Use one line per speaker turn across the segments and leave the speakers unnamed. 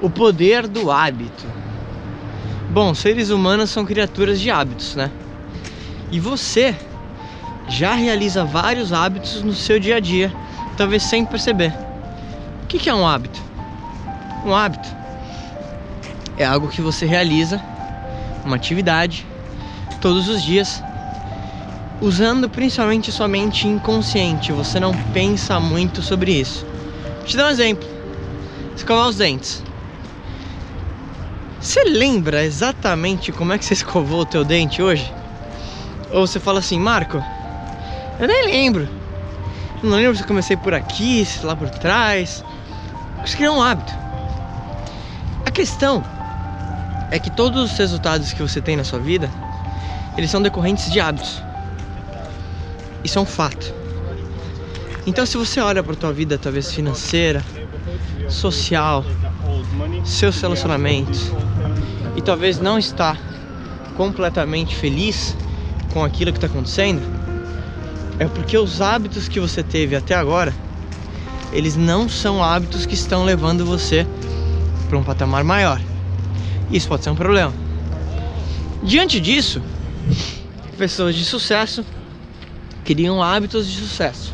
O poder do hábito. Bom, seres humanos são criaturas de hábitos, né? E você já realiza vários hábitos no seu dia a dia, talvez sem perceber. O que é um hábito? Um hábito é algo que você realiza, uma atividade, todos os dias, usando principalmente sua mente inconsciente. Você não pensa muito sobre isso. Vou te dar um exemplo: escovar os dentes. Você lembra exatamente como é que você escovou o teu dente hoje? Ou você fala assim, Marco, eu nem lembro. Eu não lembro se eu comecei por aqui, se lá por trás. Isso criar um hábito. A questão é que todos os resultados que você tem na sua vida, eles são decorrentes de hábitos. Isso é um fato. Então, se você olha para tua vida, talvez financeira, social, seus relacionamentos, e talvez não está completamente feliz com aquilo que está acontecendo, é porque os hábitos que você teve até agora, eles não são hábitos que estão levando você para um patamar maior. Isso pode ser um problema. Diante disso, pessoas de sucesso criam hábitos de sucesso.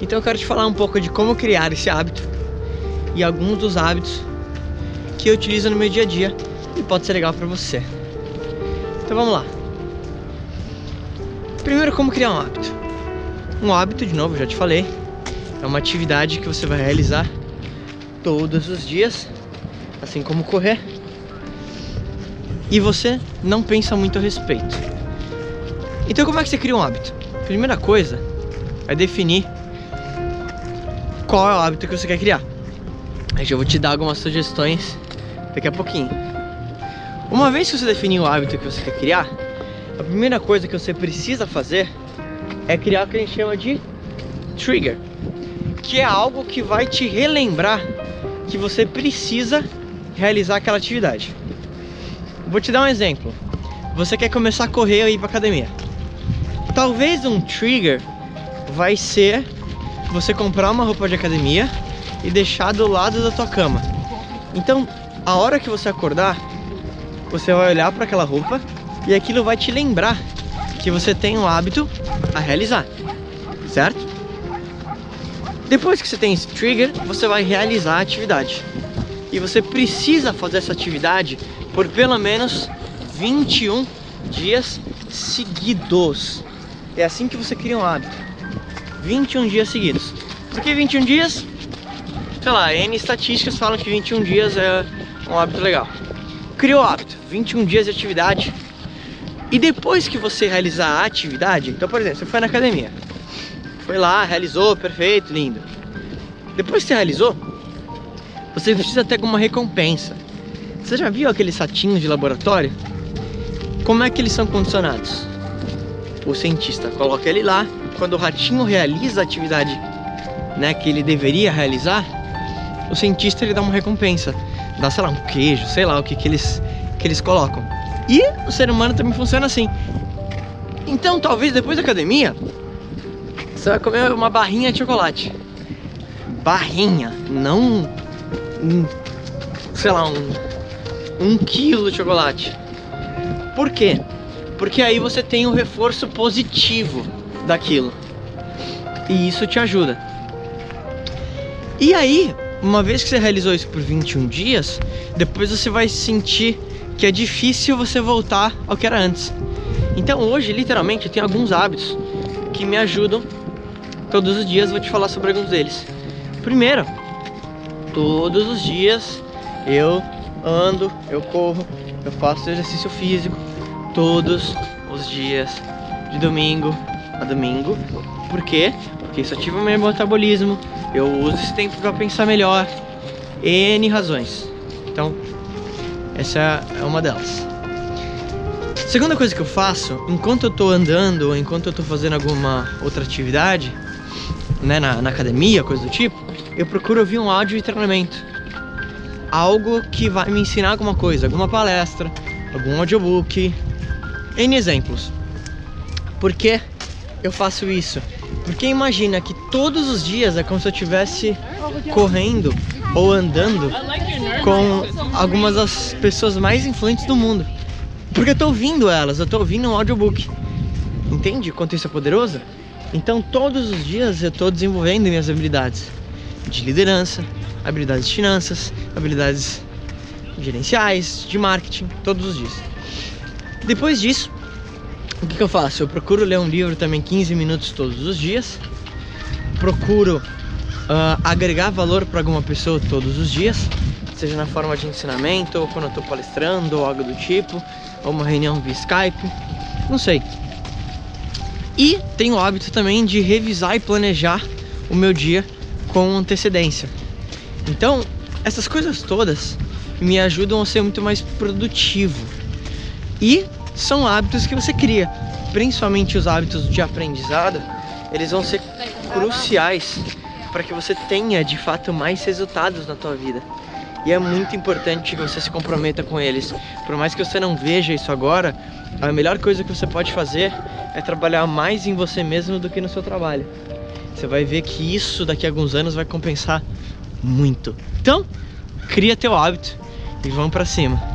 Então eu quero te falar um pouco de como criar esse hábito e alguns dos hábitos que eu utilizo no meu dia a dia e pode ser legal para você. Então vamos lá. Primeiro, como criar um hábito? Um hábito, de novo, já te falei, é uma atividade que você vai realizar todos os dias, assim como correr. E você não pensa muito a respeito. Então, como é que você cria um hábito? Primeira coisa é definir qual é o hábito que você quer criar. Eu vou te dar algumas sugestões daqui a pouquinho. Uma vez que você definir o hábito que você quer criar, a primeira coisa que você precisa fazer é criar o que a gente chama de trigger, que é algo que vai te relembrar que você precisa realizar aquela atividade. Vou te dar um exemplo. Você quer começar a correr ou ir para academia. Talvez um trigger vai ser você comprar uma roupa de academia e deixar do lado da tua cama. Então, a hora que você acordar, você vai olhar para aquela roupa e aquilo vai te lembrar que você tem um hábito a realizar, certo? Depois que você tem esse trigger, você vai realizar a atividade. E você precisa fazer essa atividade por pelo menos 21 dias seguidos. É assim que você cria um hábito. 21 dias seguidos. Por que 21 dias? Sei lá, N estatísticas falam que 21 dias é um hábito legal. Criou o hábito, 21 dias de atividade. E depois que você realizar a atividade, então por exemplo, você foi na academia, foi lá, realizou, perfeito, lindo. Depois que você realizou, você precisa ter alguma recompensa. Você já viu aqueles satinhos de laboratório? Como é que eles são condicionados? O cientista coloca ele lá, quando o ratinho realiza a atividade né, que ele deveria realizar, o cientista ele dá uma recompensa dá, sei lá, um queijo, sei lá o que, que, eles, que eles colocam. E o ser humano também funciona assim. Então, talvez depois da academia, você vai comer uma barrinha de chocolate. Barrinha, não um, sei lá, um, um quilo de chocolate. Por quê? Porque aí você tem um reforço positivo daquilo. E isso te ajuda. E aí, uma vez que você realizou isso por 21 dias, depois você vai sentir que é difícil você voltar ao que era antes. Então hoje, literalmente, eu tenho alguns hábitos que me ajudam todos os dias, vou te falar sobre alguns deles. Primeiro, todos os dias eu ando, eu corro, eu faço exercício físico todos os dias, de domingo a domingo. Por quê? Porque isso ativa o meu metabolismo, eu uso esse tempo para pensar melhor. N razões. Então, essa é uma delas. Segunda coisa que eu faço, enquanto eu tô andando ou enquanto eu tô fazendo alguma outra atividade, né, na, na academia, coisa do tipo, eu procuro ouvir um áudio de treinamento. Algo que vai me ensinar alguma coisa, alguma palestra, algum audiobook. N exemplos. Por que eu faço isso? Porque imagina que todos os dias é como se eu estivesse correndo ou andando com algumas das pessoas mais influentes do mundo. Porque eu tô ouvindo elas, eu tô ouvindo um audiobook. Entende quanto isso é poderoso? Então todos os dias eu tô desenvolvendo minhas habilidades de liderança, habilidades de finanças, habilidades gerenciais, de marketing, todos os dias. Depois disso, o que, que eu faço? Eu procuro ler um livro também 15 minutos todos os dias. Procuro uh, agregar valor para alguma pessoa todos os dias, seja na forma de ensinamento, ou quando eu estou palestrando, ou algo do tipo, ou uma reunião via Skype, não sei. E tenho o hábito também de revisar e planejar o meu dia com antecedência. Então, essas coisas todas me ajudam a ser muito mais produtivo. E são hábitos que você cria, principalmente os hábitos de aprendizado, eles vão ser cruciais para que você tenha de fato mais resultados na tua vida. E é muito importante que você se comprometa com eles. Por mais que você não veja isso agora, a melhor coisa que você pode fazer é trabalhar mais em você mesmo do que no seu trabalho. Você vai ver que isso daqui a alguns anos vai compensar muito. Então, cria teu hábito e vamos para cima.